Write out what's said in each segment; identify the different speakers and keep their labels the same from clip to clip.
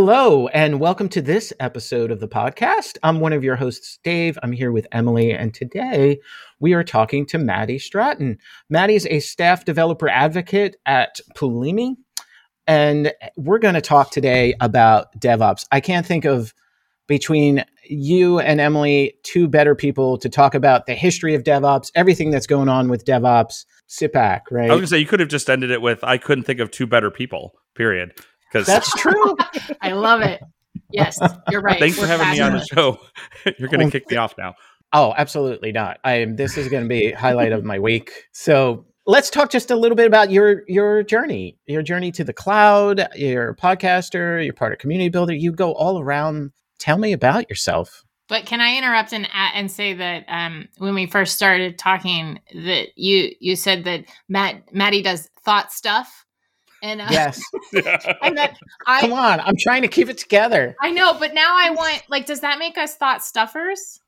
Speaker 1: Hello, and welcome to this episode of the podcast. I'm one of your hosts, Dave. I'm here with Emily, and today we are talking to Matty Stratton. Matty is a staff developer advocate at Pulumi, and we're going to talk today about DevOps. I can't think of between you and Emily two better people to talk about the history of DevOps, everything that's going on with DevOps. Sit back, right?
Speaker 2: I was gonna say you could have just ended it with I couldn't think of two better people. Period.
Speaker 1: Because that's true.
Speaker 3: I love it. Yes, you're right.
Speaker 2: Thanks We're for having passionate. me on the show. you're going to kick me off now.
Speaker 1: Oh, absolutely not. I am. This is going to be highlight of my week. So let's talk just a little bit about your your journey, your journey to the cloud. You're a podcaster. You're part of community builder. You go all around. Tell me about yourself.
Speaker 3: But can I interrupt and and say that um, when we first started talking, that you you said that Matt Matty does thought stuff and uh,
Speaker 1: yes, and that I come on, I'm trying to keep it together.
Speaker 3: I know, but now I want like, does that make us thought stuffers?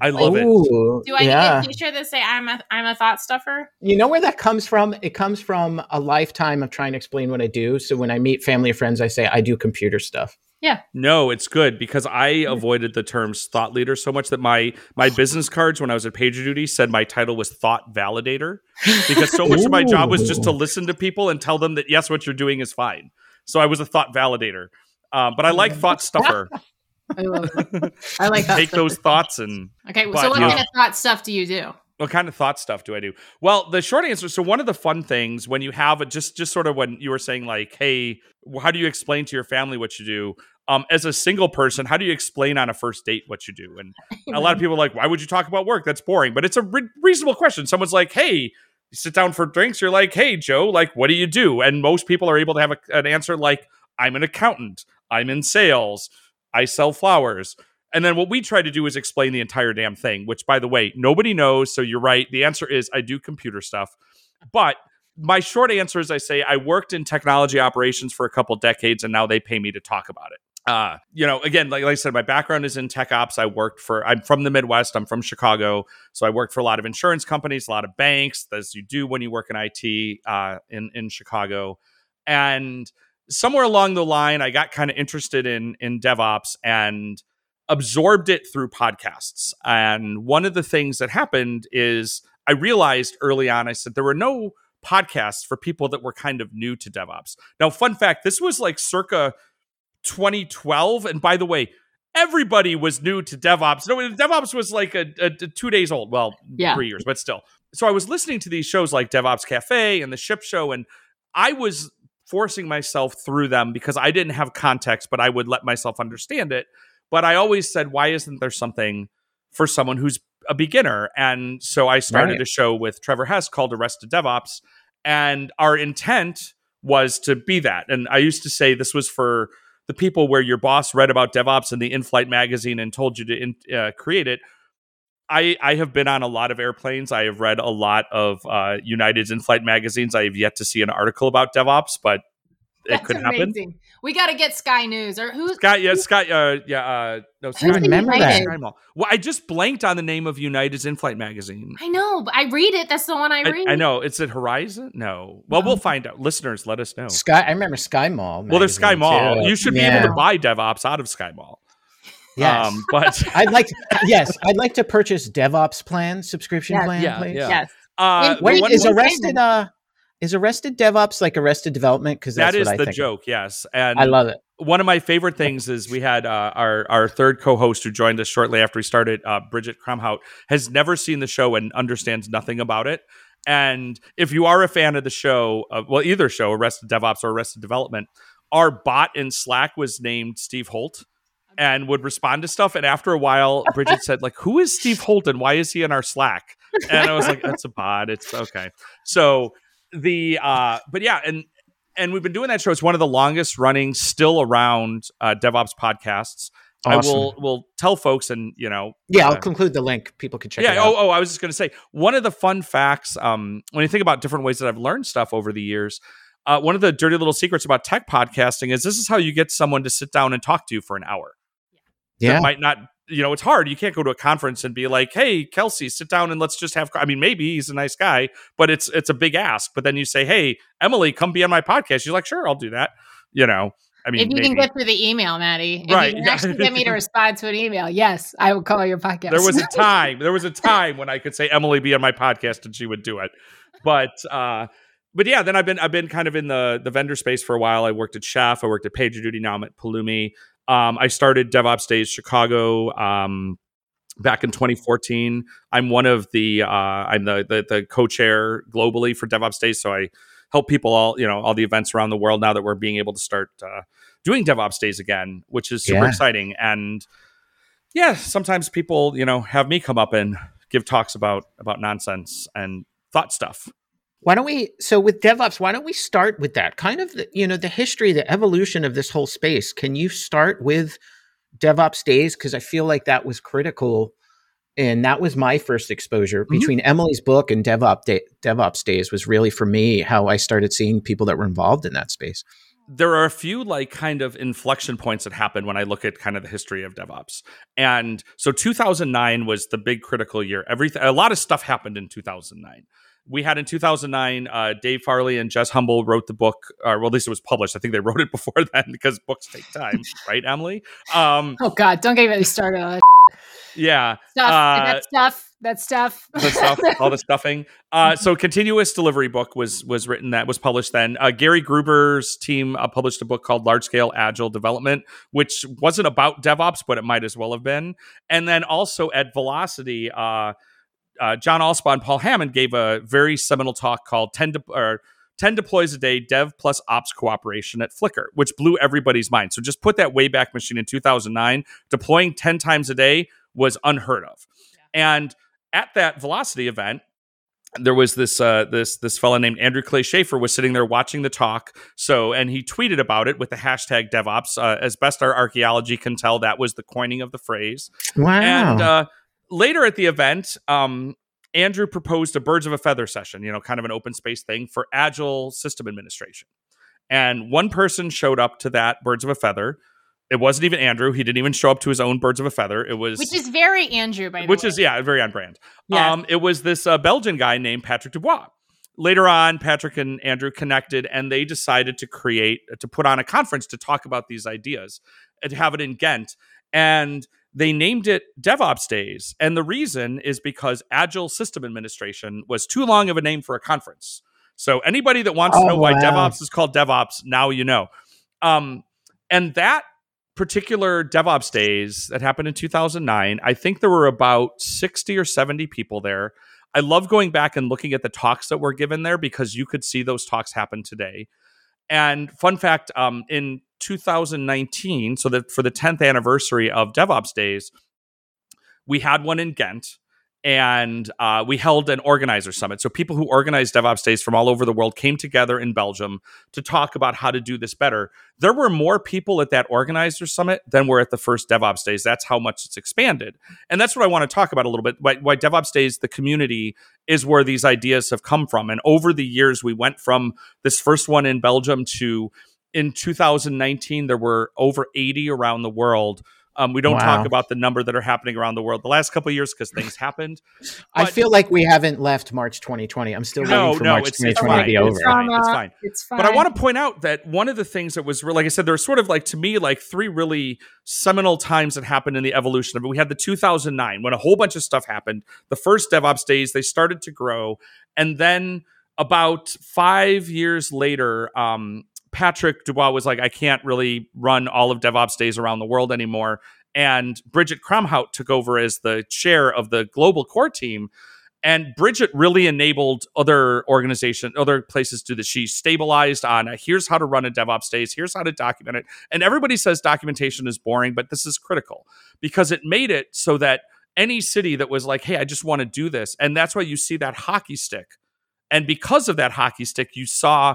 Speaker 2: I love like, it.
Speaker 3: Do I yeah. need a T-shirt that say I'm a I'm a thought stuffer?
Speaker 1: You know where that comes from? It comes from a lifetime of trying to explain what I do. So when I meet family or friends, I say I do computer stuff.
Speaker 3: Yeah.
Speaker 2: No, it's good because I avoided the terms thought leader so much that my my business cards when I was at PagerDuty said my title was thought validator because so much of my job was just to listen to people and tell them that yes, what you're doing is fine. So I was a thought validator. Um, but I like thought stuffer.
Speaker 3: I love it. I like that.
Speaker 2: Take those thoughts and
Speaker 3: Okay, but, so what kind of thought stuff do you do?
Speaker 2: what kind of thought stuff do I do? Well, the short answer. So one of the fun things when you have a, just just sort of when you were saying like, hey, how do you explain to your family what you do? Um, as a single person, how do you explain on a first date what you do? And a lot of people are like, why would you talk about work? That's boring. But it's a re- reasonable question. Someone's like, hey, you sit down for drinks. You're like, hey, Joe, like, what do you do? And most people are able to have a, an answer like, I'm an accountant. I'm in sales. I sell flowers. And then what we try to do is explain the entire damn thing, which, by the way, nobody knows. So you're right. The answer is I do computer stuff. But my short answer is I say I worked in technology operations for a couple decades and now they pay me to talk about it uh, you know, again, like, like, I said, my background is in tech ops. I worked for, I'm from the Midwest. I'm from Chicago. So I worked for a lot of insurance companies, a lot of banks, as you do when you work in IT uh, in, in Chicago. And somewhere along the line, I got kind of interested in, in DevOps and absorbed it through podcasts. And one of the things that happened is I realized early on, I said, there were no podcasts for people that were kind of new to DevOps. Now, fun fact, this was like circa 2012. And by the way, everybody was new to DevOps. No, DevOps was like a, a, a two days old. Well, yeah. three years, but still. So I was listening to these shows like DevOps Cafe and the Ship Show, and I was forcing myself through them because I didn't have context, but I would let myself understand it. But I always said, why isn't there something for someone who's a beginner? And so I started right. a show with Trevor Hess called Arrested DevOps. And our intent was to be that. And I used to say this was for the people where your boss read about DevOps in the in-flight magazine and told you to in, uh, create it. I, I have been on a lot of airplanes. I have read a lot of uh, United's in-flight magazines. I have yet to see an article about DevOps, but it could amazing. happen.
Speaker 3: We got to get Sky News or who's
Speaker 2: Sky? Yeah, Sky. Uh, yeah, uh, no,
Speaker 1: Sky. I remember that.
Speaker 2: Well, I just blanked on the name of United's in-flight magazine.
Speaker 3: I know, but I read it. That's the one I read.
Speaker 2: I, I know. It's at Horizon. No. Well, no. we'll find out. Listeners, let us know.
Speaker 1: Sky. I remember Sky Mall.
Speaker 2: Well, there's Sky Mall. Too. You should yeah. be able to buy DevOps out of Sky Mall.
Speaker 1: Yes, um, but I'd like. To, yes, I'd like to purchase DevOps plan subscription
Speaker 3: yes.
Speaker 1: plan.
Speaker 2: Yeah,
Speaker 1: please.
Speaker 2: yeah.
Speaker 3: Yes.
Speaker 2: Uh,
Speaker 1: Wait, is arrested? Uh, is arrested DevOps like arrested development? Because
Speaker 2: that is
Speaker 1: the
Speaker 2: joke.
Speaker 1: Of.
Speaker 2: Yes, and
Speaker 1: I love it.
Speaker 2: One of my favorite things is we had uh, our our third co-host who joined us shortly after we started, uh, Bridget Kromhout, has never seen the show and understands nothing about it. And if you are a fan of the show, uh, well, either show, Arrested DevOps or Arrested Development, our bot in Slack was named Steve Holt and would respond to stuff. And after a while, Bridget said, like, who is Steve Holt and why is he in our Slack? And I was like, that's a bot. It's okay. So the uh but yeah and and we've been doing that show. It's one of the longest running still around uh devops podcasts. Awesome. i will will tell folks and you know
Speaker 1: yeah i'll uh, conclude the link. People can check
Speaker 2: yeah oh, oh i was just going to say one of the fun facts um when you think about different ways that i've learned stuff over the years uh, one of the dirty little secrets about tech podcasting is this is how you get someone to sit down and talk to you for an hour.
Speaker 1: Yeah.
Speaker 2: That might not you know, it's hard. You can't go to a conference and be like, "Hey, Kelsey, sit down and let's just have." I mean, maybe he's a nice guy, but it's it's a big ask. But then you say, "Hey, Emily, come be on my podcast." She's like, "Sure, I'll do that." You know, I mean,
Speaker 3: if you
Speaker 2: maybe.
Speaker 3: can get through the email, Matty, if
Speaker 2: Right,
Speaker 3: you can actually get me to respond to an email, yes, I will call your podcast.
Speaker 2: there was a time there was a time when i could say emily be on my podcast and she would do it but uh but yeah then i've been i've been kind of in the the vendor space for a while i worked at chef i worked at pagerduty now i'm at pulumi um i started devops days chicago um back in 2014 i'm one of the uh i'm the the, the co-chair globally for devops days so i help people all you know all the events around the world now that we're being able to start uh, doing devops days again which is super
Speaker 1: Yeah.
Speaker 2: exciting and yeah, sometimes people, you know, have me come up and give talks about about nonsense and thought stuff.
Speaker 1: Why don't we? So with DevOps, why don't we start with that kind of the, you know the history, the evolution of this whole space? Can you start with DevOps days because I feel like that was critical, and that was my first exposure
Speaker 2: Mhm.
Speaker 1: between Emily's book and DevOps day, DevOps days was really for me how I started seeing people that were involved in that space.
Speaker 2: There are a few like kind of inflection points that happen when I look at kind of the history of DevOps. And so 2009 was the big critical year. Everything a lot of stuff happened in 2009. We had in 2009 uh, Dave Farley and Jez Humble wrote the book or well at least it was published. I think they wrote it before then because books take time, right Emily? Um
Speaker 3: Oh God, don't get me started on that
Speaker 2: yeah.
Speaker 3: stuff.
Speaker 2: Uh,
Speaker 3: that stuff. That stuff.
Speaker 2: the stuff, all the stuffing. Uh, so, continuous delivery book was was written that was published then. Uh, Gary Gruver's team uh, published a book called Large Scale Agile Development, which wasn't about DevOps, but it might as well have been. And then also at Velocity, uh, John Allspaw and Paul Hammond gave a very seminal talk called 10, de- or 10 deploys a day dev plus ops cooperation at Flickr, which blew everybody's mind. So just put that Wayback Machine in 2009. Deploying 10 times a day was unheard of. And at that Velocity event, there was this uh, this this fellow named Andrew Clay Shafer was sitting there watching the talk. So and he tweeted about it with the hashtag DevOps. Uh, as best our archaeology can tell, that was the coining of the phrase.
Speaker 1: Wow.
Speaker 2: And uh, later at the event, um, Andrew proposed a birds of a feather session, you know, kind of an open space thing for agile system administration. And one person showed up to that birds of a feather. It wasn't even Andrew. He didn't even show up to his own birds of a feather. It was
Speaker 3: Which is very Andrew, by the
Speaker 2: which
Speaker 3: way.
Speaker 2: is yeah, very on brand.
Speaker 3: Yeah.
Speaker 2: Um, it was this uh, Belgian guy named Patrick Dubois. Later on, Patrick and Andrew connected, and they decided to create to put on a conference to talk about these ideas and to have it in Ghent. And they named it DevOps Days, and the reason is because Agile System Administration was too long of a name for a conference. So anybody that wants to
Speaker 1: Oh,
Speaker 2: know why
Speaker 1: wow.
Speaker 2: DevOps is called DevOps, now you know. Um, and that particular DevOps days that happened in 2009, I think there were about 60 or 70 people there. I love going back and looking at the talks that were given there because you could see those talks happen today. And fun fact, um, in 2019, so that for the 10th anniversary of DevOps Days, we had one in Ghent and uh, we held an organizer summit. So people who organize DevOps Days from all over the world came together in Belgium to talk about how to do this better. There were more people at that organizer summit than were at the first DevOps Days. That's how much it's expanded. And that's what I want to talk about a little bit. Why, why DevOps Days, the community, is where these ideas have come from. And over the years, we went from this first one in Belgium to in 2019, there were over 80 around the world. Um, we don't
Speaker 1: Wow.
Speaker 2: talk about the number that are happening around the world the last couple of years because things happened.
Speaker 1: I feel like we haven't left March 2020. I'm still
Speaker 2: No,
Speaker 1: waiting for
Speaker 2: no,
Speaker 1: March
Speaker 2: it's- it's
Speaker 1: 2020 to be over.
Speaker 2: It's fine. It's fine.
Speaker 3: It's fine.
Speaker 2: But I want to point out that one of the things that was, re- like I said, there were sort of like to me like three really seminal times that happened in the evolution of it. We had the 2009 when a whole bunch of stuff happened. The first DevOps days they started to grow, and then about five years later, um, Patrick Dubois was like, I can't really run all of DevOps days around the world anymore. And Bridget Kromhout took over as the chair of the global core team. And Bridget really enabled other organizations, other places to do this. She stabilized on uh, here's how to run a DevOps days, here's how to document it. And everybody says documentation is boring, but this is critical because it made it so that any city that was like, hey, I just want to do this. And that's why you see that hockey stick. And because of that hockey stick, you saw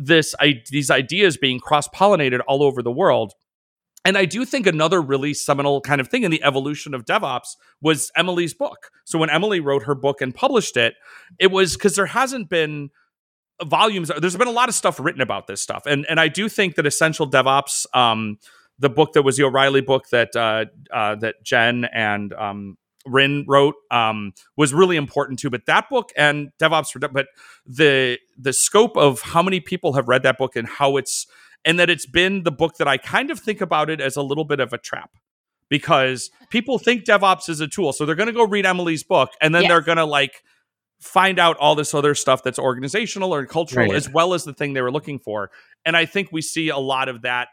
Speaker 2: this I, these ideas being cross pollinated all over the world. And I do think another really seminal kind of thing in the evolution of DevOps was Emily's book. So when Emily wrote her book and published it, it was because there hasn't been volumes. There's been a lot of stuff written about this stuff, and and I do think that Essential DevOps, um, the book that was the O'Reilly book that uh, uh, that Jen and um, Ryn wrote, um, was really important too. But that book and DevOps but the the scope of how many people have read that book and how it's and that it's been the book that I kind of think about it as a little bit of a trap because people think DevOps is a tool. So they're going to go read Emily's book and then
Speaker 3: Yes.
Speaker 2: they're going to like find out all this other stuff that's organizational or cultural
Speaker 1: Right.
Speaker 2: as well as the thing they were looking for. And I think we see a lot of that.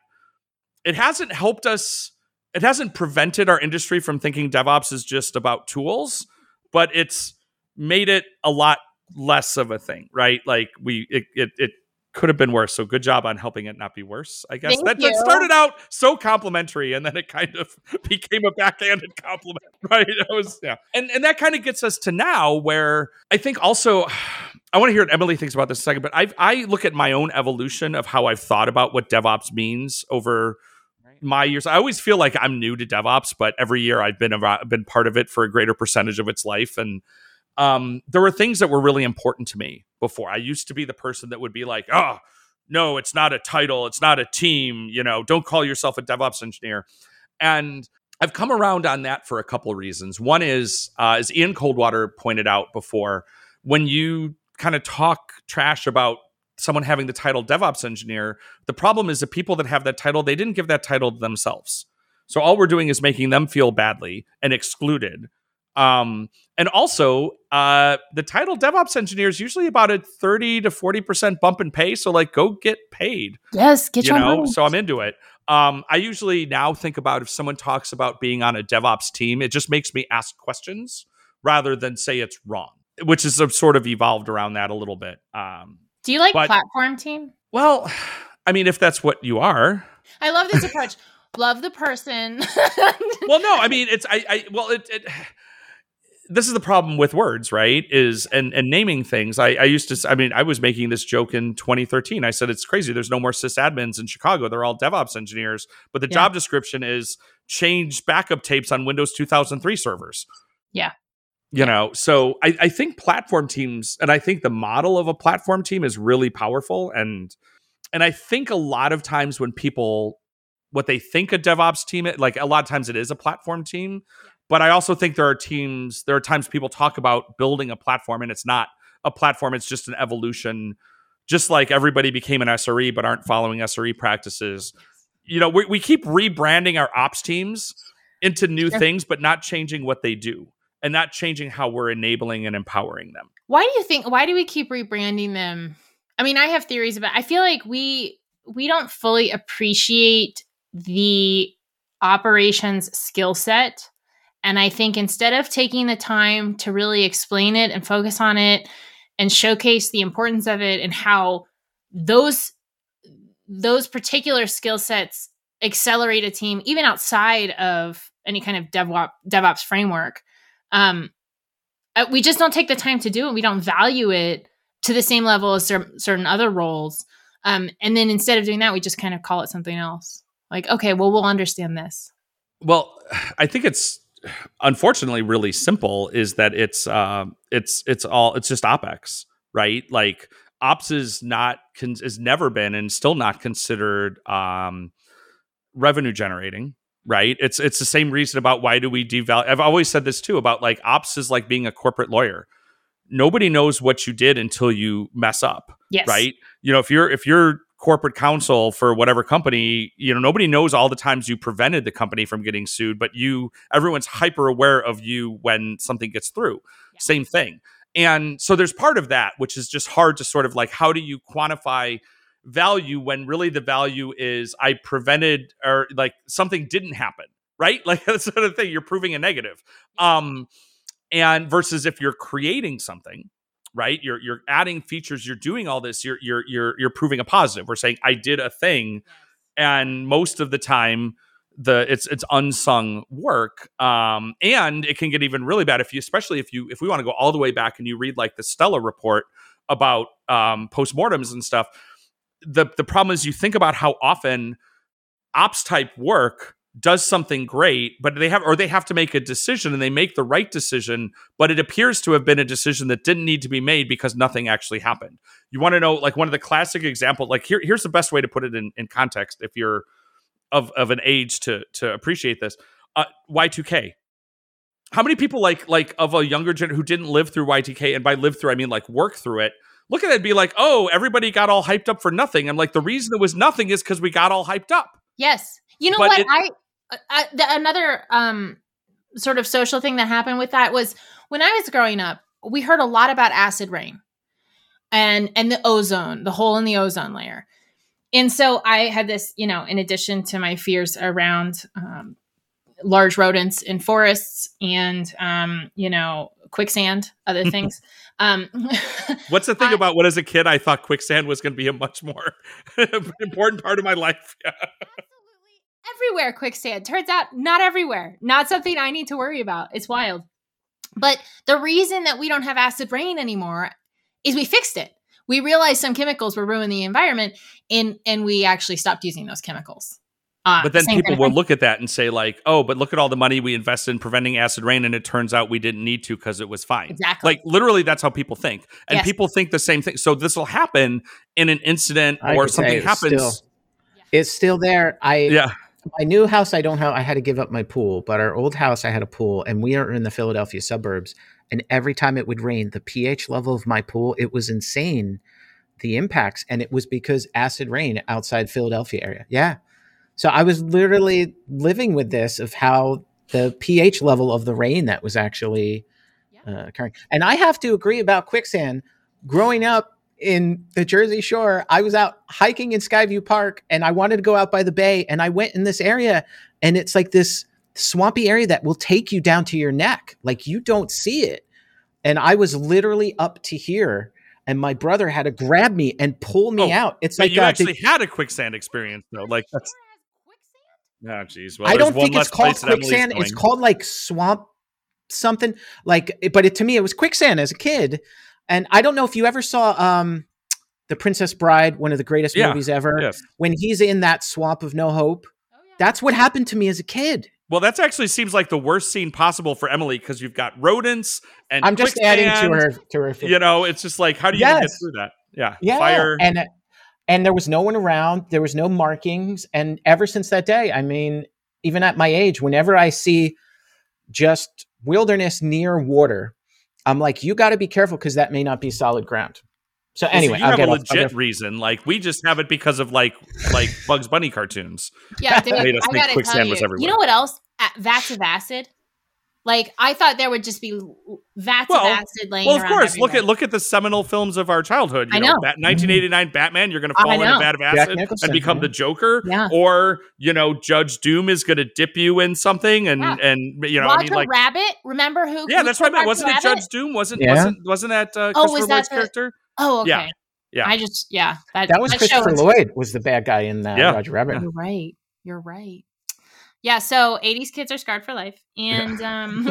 Speaker 2: It hasn't helped us, it hasn't prevented our industry from thinking DevOps is just about tools, but it's made it a lot less of a thing, right? Like we it it, it could have been worse. So good job on helping it not be worse. I guess that, that started out so complimentary and then it kind of became a backhanded compliment, right? It was yeah. And and that kind of gets us to now where I think also I want to hear what Emily thinks about this in a second, but I I look at my own evolution of how I've thought about what DevOps means over my years. I always feel like I'm new to DevOps, but every year I've been about, been part of it for a greater percentage of its life. And um, there were things that were really important to me before. I used to be the person that would be like, "Oh, no, it's not a title, it's not a team. You know, don't call yourself a DevOps engineer." And I've come around on that for a couple of reasons. One is, uh, as Ian Coldwater pointed out before, when you kind of talk trash about someone having the title DevOps engineer, the problem is the people that have that title, they didn't give that title to themselves. So all we're doing is making them feel badly and excluded. Um, and also, uh, the title DevOps engineer is usually about a 30 to 40% bump in pay. So, like, go get paid
Speaker 3: Yes, get
Speaker 2: you
Speaker 3: your
Speaker 2: know
Speaker 3: money.
Speaker 2: so i'm into it um i usually now think about if someone talks about being on a devops team it just makes me ask questions rather than say it's wrong which is sort of evolved around that a little bit um
Speaker 3: Do you like
Speaker 2: but-
Speaker 3: platform team?
Speaker 2: well i mean if that's what you are
Speaker 3: I love this approach. love the person.
Speaker 2: well no i mean it's i i well it, it this is the problem with words right is and and naming things i i used to I mean i was making this joke in 2013 i said it's crazy there's no more sysadmins in chicago they're all devops engineers but the
Speaker 3: Yeah.
Speaker 2: job description is change backup tapes on windows 2003 servers
Speaker 3: Yeah.
Speaker 2: You know so I, I think platform teams and i think the model of a platform team is really powerful and and i think a lot of times when people what they think a devops team like a lot of times it is a platform team but i also think there are teams there are times people talk about building a platform and it's not a platform it's just an evolution just like everybody became an sre but aren't following sre practices. You know we, we keep rebranding our ops teams into new
Speaker 3: Sure.
Speaker 2: things but not changing what they do and not changing how we're enabling and empowering them.
Speaker 3: Why do you think why do we keep rebranding them? I mean i have theories about i feel like we we don't fully appreciate the operations skill set. And i think instead of taking the time to really explain it and focus on it and showcase the importance of it and how those those particular skill sets accelerate a team even outside of any kind of DevOps, DevOps framework um, uh, we just don't take the time to do it. We don't value it to the same level as cer- certain other roles. Um, and then instead of doing that, we just kind of call it something else. Like, okay, well, we'll understand this.
Speaker 2: Well, I think it's unfortunately really simple. Is that it's uh, it's it's all it's just opex, right? Like ops is not con- is never been and still not considered um, revenue generating. Right? It's it's the same reason about why do we devalue. I've always said this too about like ops is like being a corporate lawyer. Nobody knows what you did until you mess up
Speaker 3: Yes.
Speaker 2: right you know if you're if you're corporate counsel for whatever company you know nobody knows all the times you prevented the company from getting sued but you everyone's hyper aware of you when something gets through
Speaker 3: Yeah.
Speaker 2: same thing and so there's part of that which is just hard to sort of like how do you quantify value when really the value is i prevented or like something didn't happen right? Like that's sort of thing you're proving a negative. Um and versus if you're creating something right? You're you're adding features you're doing all this you're you're you're you're proving a positive. We're saying i did a thing and most of the time the it's it's unsung work um and it can get even really bad if you especially if you if we want to go all the way back and you read like the stella report about um postmortems and stuff the the problem is you think about how often ops type work does something great but they have or they have to make a decision and they make the right decision but it appears to have been a decision that didn't need to be made because nothing actually happened. You want to know like one of the classic examples like here, here's the best way to put it in, in context if you're of of an age to to appreciate this. Uh, y2k how many people like like of a younger gen who didn't live through y2k and by live through i mean like work through it look at it and be like, oh, everybody got all hyped up for nothing. I'm like, the reason it was nothing is because we got all hyped up.
Speaker 3: Yes. You know
Speaker 2: But
Speaker 3: what?
Speaker 2: it-
Speaker 3: I, I the, another um sort of social thing that happened with that was when I was growing up, we heard a lot about acid rain and and the ozone, the hole in the ozone layer. And so I had this, you know, in addition to my fears around um, large rodents in forests and um, you know, quicksand, other things. Um
Speaker 2: What's the thing
Speaker 3: I-
Speaker 2: about what as a kid I thought quicksand was going to be a much more important part of my life? Yeah.
Speaker 3: absolutely everywhere quicksand. Turns out not everywhere. Not something i need to worry about. It's wild. But the reason that we don't have acid rain anymore is we fixed it. We realized some chemicals were ruining the environment and and we actually stopped using those chemicals uh,
Speaker 2: But then people will look at that and say, like, oh, but look at all the money we invested in preventing acid rain, and it turns out we didn't need to because it was fine.
Speaker 3: exactly
Speaker 2: Like literally, that's how people think, and
Speaker 3: Yes.
Speaker 2: people think the same thing. So this will happen in an incident
Speaker 1: I
Speaker 2: or something
Speaker 1: it's
Speaker 2: happens.
Speaker 1: still- It's still there. I
Speaker 2: yeah,
Speaker 1: my new house I don't have I had to give up my pool, but our old house I had a pool and we are in the Philadelphia suburbs and every time it would rain, the pH level of my pool, it was insane the impacts and it was because acid rain outside Philadelphia area. Yeah. So I was literally living with this of how the pH level of the rain that was actually uh, occurring. And I have to agree about quicksand. Growing up in the Jersey Shore, I was out hiking in Skyview Park and I wanted to go out by the bay. And I went in this area and it's like this swampy area that will take you down to your neck. Like you don't see it. And I was literally up to here. And my brother had to grab me and pull me
Speaker 2: Oh,
Speaker 1: out. It's like
Speaker 2: you
Speaker 1: uh,
Speaker 2: actually
Speaker 1: the-
Speaker 2: had a quicksand experience though. Like that's oh, jeez. Well,
Speaker 1: I don't think
Speaker 2: less
Speaker 1: it's called
Speaker 2: place that Emily's
Speaker 1: quicksand. It's called like swamp something. Like, but it, to me, it was quicksand as a kid. And I don't know if you ever saw um, The Princess Bride, one of the greatest
Speaker 2: Yeah,
Speaker 1: movies ever.
Speaker 2: Yes.
Speaker 1: When he's in that swamp of no hope,
Speaker 3: Oh,
Speaker 1: that's what happened to me as a kid.
Speaker 2: Well, that's actually seems like the worst scene possible for Emily because you've got rodents and
Speaker 1: I'm just adding to her to her.
Speaker 2: You know, it's just like how do you even get through that? Yeah,
Speaker 1: yeah,
Speaker 2: fire.
Speaker 1: and and there was no one around. There was no markings, and ever since that day, I mean, even at my age, whenever I see just wilderness near water, I'm like, you got to be careful because that may not be solid ground. So
Speaker 2: Well, so
Speaker 1: anyway,
Speaker 2: you
Speaker 1: I'll
Speaker 2: have
Speaker 1: get
Speaker 2: a legit
Speaker 1: get-
Speaker 2: reason. Like we just have it because of like like Bugs Bunny cartoons.
Speaker 3: Yeah, Dave,
Speaker 2: Made us
Speaker 3: I
Speaker 2: think
Speaker 3: gotta
Speaker 2: quicksand
Speaker 3: tell
Speaker 2: was
Speaker 3: you.
Speaker 2: everywhere.
Speaker 3: You know what else? A- vats of acid. Like I thought there would just be l- vats
Speaker 2: Well-
Speaker 3: of acid laying
Speaker 2: Well, of
Speaker 3: around.
Speaker 2: course. Look at look at the seminal films of our childhood. You
Speaker 3: I
Speaker 2: know,
Speaker 3: know.
Speaker 2: Bat- 1989 Batman. You're going to fall in a vat of acid and become
Speaker 1: yeah.
Speaker 2: the Joker.
Speaker 3: Yeah.
Speaker 2: Or you know, Judge Doom is going to dip you in something, and
Speaker 3: Yeah.
Speaker 2: and you know,
Speaker 3: Roger
Speaker 2: I mean, like.
Speaker 3: Rabbit. Remember who?
Speaker 2: Yeah, that's what I meant. Wasn't it Judge Doom? Wasn't
Speaker 1: Yeah.
Speaker 2: wasn't wasn't that uh,
Speaker 3: Oh, was
Speaker 2: Christopher
Speaker 3: that
Speaker 2: Lloyd's
Speaker 3: the-
Speaker 2: character?
Speaker 3: Oh, okay.
Speaker 2: Yeah. Yeah.
Speaker 3: I just yeah. That,
Speaker 1: that was
Speaker 3: that
Speaker 1: Christopher
Speaker 3: is-
Speaker 1: Lloyd was the bad guy in that
Speaker 2: Yeah.
Speaker 1: Roger Rabbit.
Speaker 3: You're right. You're right. Yeah, so 80s kids are scarred for life. And um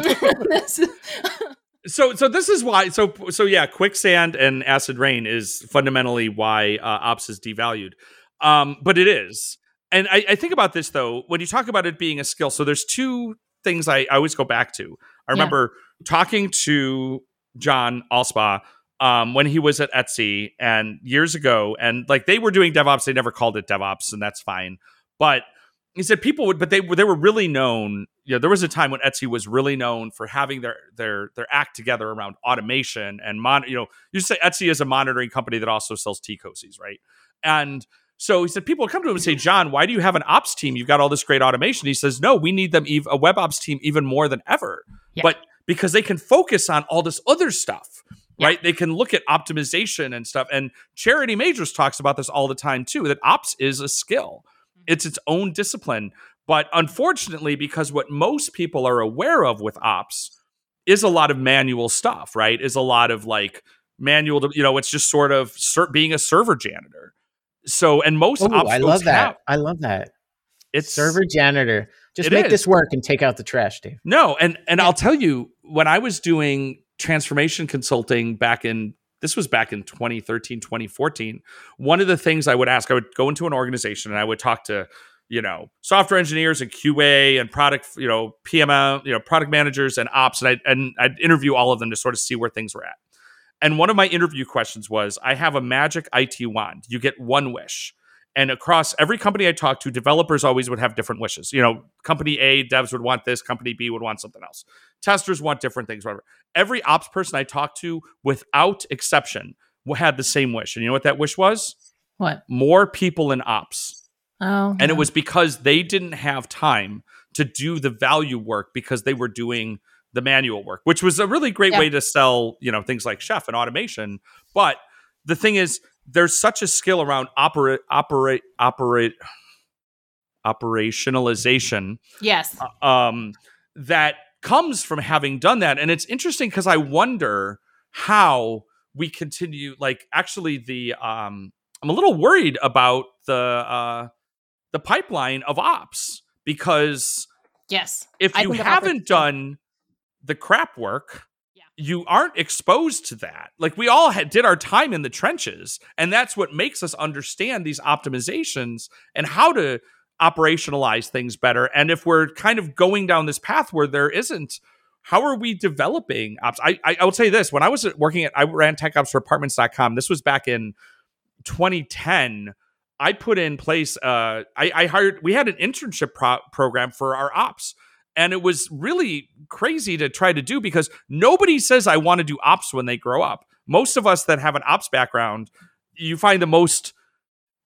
Speaker 3: this-
Speaker 2: so so this is why so so yeah quicksand and acid rain is fundamentally why uh, ops is devalued. Um but it is. And I, I think about this though when you talk about it being a skill so there's two things i, I always go back to. I remember talking to john allspaw um, when he was at etsy and years ago and like they were doing devops. They never called it devops and that's fine. But he said people would but they were they were really known you know there was a time when etsy was really known for having their their their act together around automation and mon you know you say etsy is a monitoring company that also sells tea cozies right? And so he said people would come to him and say john why do you have an ops team? You've got all this great automation. He says no we need them ev- a web ops team even more than ever.
Speaker 3: Yeah.
Speaker 2: but because they can focus on all this other stuff
Speaker 3: Yeah.
Speaker 2: right? They can look at optimization and stuff. And charity majors talks about this all the time too that ops is a skill it's its own discipline. But unfortunately, because what most people are aware of with ops is a lot of manual stuff, right? Is a lot of like manual, you know, it's just sort of ser- being a server janitor. So, and most
Speaker 1: Oh,
Speaker 2: ops
Speaker 1: I love that.
Speaker 2: have-
Speaker 1: I love that.
Speaker 2: it's
Speaker 1: Server janitor. Just make
Speaker 2: is.
Speaker 1: this work and take out the trash, Dave.
Speaker 2: No, and and I'll tell you when I was doing transformation consulting back in this was back in 2013 2014 one of the things i would ask i would go into an organization and i would talk to you know software engineers and qa and product you know pm you know product managers and ops and i and i'd interview all of them to sort of see where things were at and one of my interview questions was i have a magic it wand you get one wish and across every company I talked to, developers always would have different wishes. You know, company A, devs would want this, company B would want something else. Testers want different things, whatever. Every ops person I talked to, without exception, had the same wish. And you know what that wish was?
Speaker 3: What?
Speaker 2: More people in ops.
Speaker 3: Oh.
Speaker 2: And it was because they didn't have time to do the value work because they were doing the manual work, which was a really great
Speaker 3: Yeah.
Speaker 2: way to sell, you know, things like chef and automation. But the thing is, there's such a skill around operate, operate, operate, operationalization
Speaker 3: Yes.
Speaker 2: um, that comes from having done that. And it's interesting because I wonder how we continue. Like, actually, the um, I'm a little worried about the uh, the pipeline of ops because
Speaker 3: Yes.
Speaker 2: if you haven't done the crap work
Speaker 3: Yeah.
Speaker 2: you aren't exposed to that like we all had, did our time in the trenches and that's what makes us understand these optimizations and how to operationalize things better and if we're kind of going down this path where there isn't how are we developing ops i i, I will you this when i was working at i ran tech ops for apartments.com this was back in 2010 I put in place. Uh, I, I hired. We had an internship pro- program for our ops, and it was really crazy to try to do because nobody says I want to do ops when they grow up. Most of us that have an ops background, you find the most.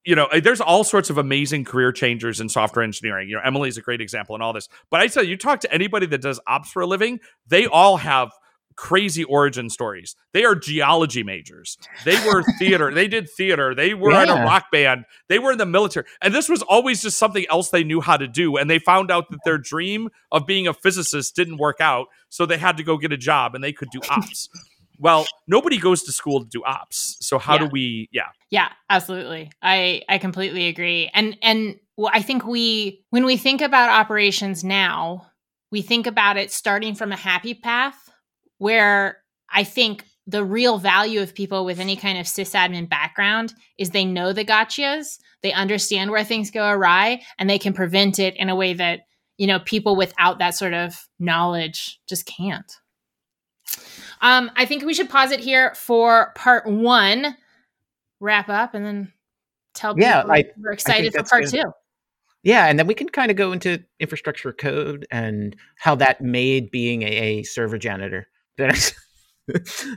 Speaker 2: You know, there's all sorts of amazing career changers in software engineering. You know, Emily's a great example in all this. But I tell you, you talk to anybody that does ops for a living, they all have crazy origin stories. They are geology majors. They were theater. They did theater. They were in a rock band. They were in the military. And this was always just something else they knew how to do. And they found out that their dream of being a physicist didn't work out. So they had to go get a job and they could do ops. Well, nobody goes to school to do ops. So how do we, yeah.
Speaker 3: Yeah, absolutely. I I completely agree. And and well, I think we when we think about operations now, we think about it starting from a happy path where I think the real value of people with any kind of sysadmin background is they know the gotchas, they understand where things go awry, and they can prevent it in a way that you know people without that sort of knowledge just can't. Um, I think we should pause it here for part one wrap up and then tell people
Speaker 1: Yeah, I-
Speaker 3: we're excited for part
Speaker 1: good.
Speaker 3: two.
Speaker 1: Yeah, and then we can kind of go into infrastructure code and how that made being a, a server janitor.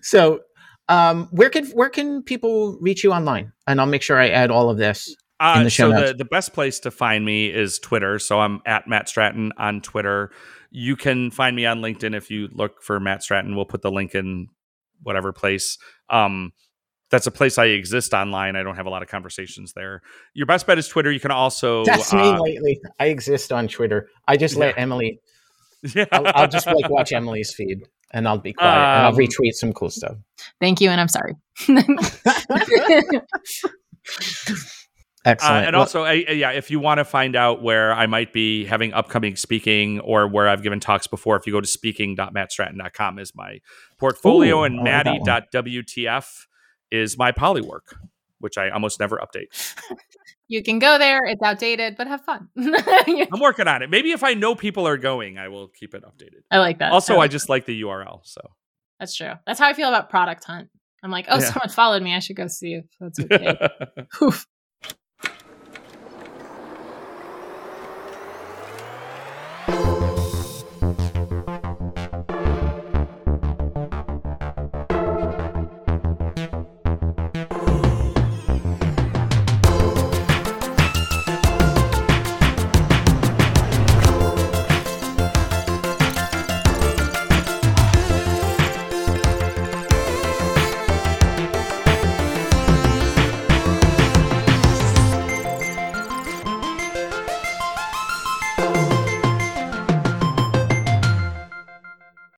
Speaker 1: so, um, where can where can people reach you online? And I'll make sure I add all of this.
Speaker 2: Uh,
Speaker 1: in the show
Speaker 2: so
Speaker 1: notes.
Speaker 2: the, the best place to find me is Twitter. So I'm at Matt Stratton on Twitter. You can find me on LinkedIn if you look for Matt Stratton. We'll put the link in whatever place. Um, that's a place I exist online. I don't have a lot of conversations there. Your best bet is Twitter. You can also
Speaker 1: That's me
Speaker 2: uh,
Speaker 1: lately. I exist on Twitter. I just let
Speaker 2: Yeah.
Speaker 1: Emily.
Speaker 2: yeah.
Speaker 1: I'll, I'll just like watch Emily's feed, and I'll be quiet, and I'll
Speaker 2: Um,
Speaker 1: retweet some cool stuff.
Speaker 3: Thank you, and I'm sorry.
Speaker 2: Uh, and
Speaker 1: Well,
Speaker 2: also, I, I- yeah, if you want to find out where I might be having upcoming speaking or where I've given talks before, if you go to speaking.mattstratton.com is my portfolio
Speaker 1: Ooh,
Speaker 2: and
Speaker 1: I like that
Speaker 2: matty.wtf is my polywork, which I almost never update.
Speaker 3: you can go there. It's outdated, but have fun.
Speaker 2: I'm working on it. Maybe if I know people are going, I will keep it updated.
Speaker 3: I like that.
Speaker 2: Also, I
Speaker 3: like
Speaker 2: just like the URL. So
Speaker 3: That's true. That's how I feel about Product Hunt. I'm like, oh,
Speaker 2: Yeah.
Speaker 3: someone followed me. I should go see if that's okay. Oof.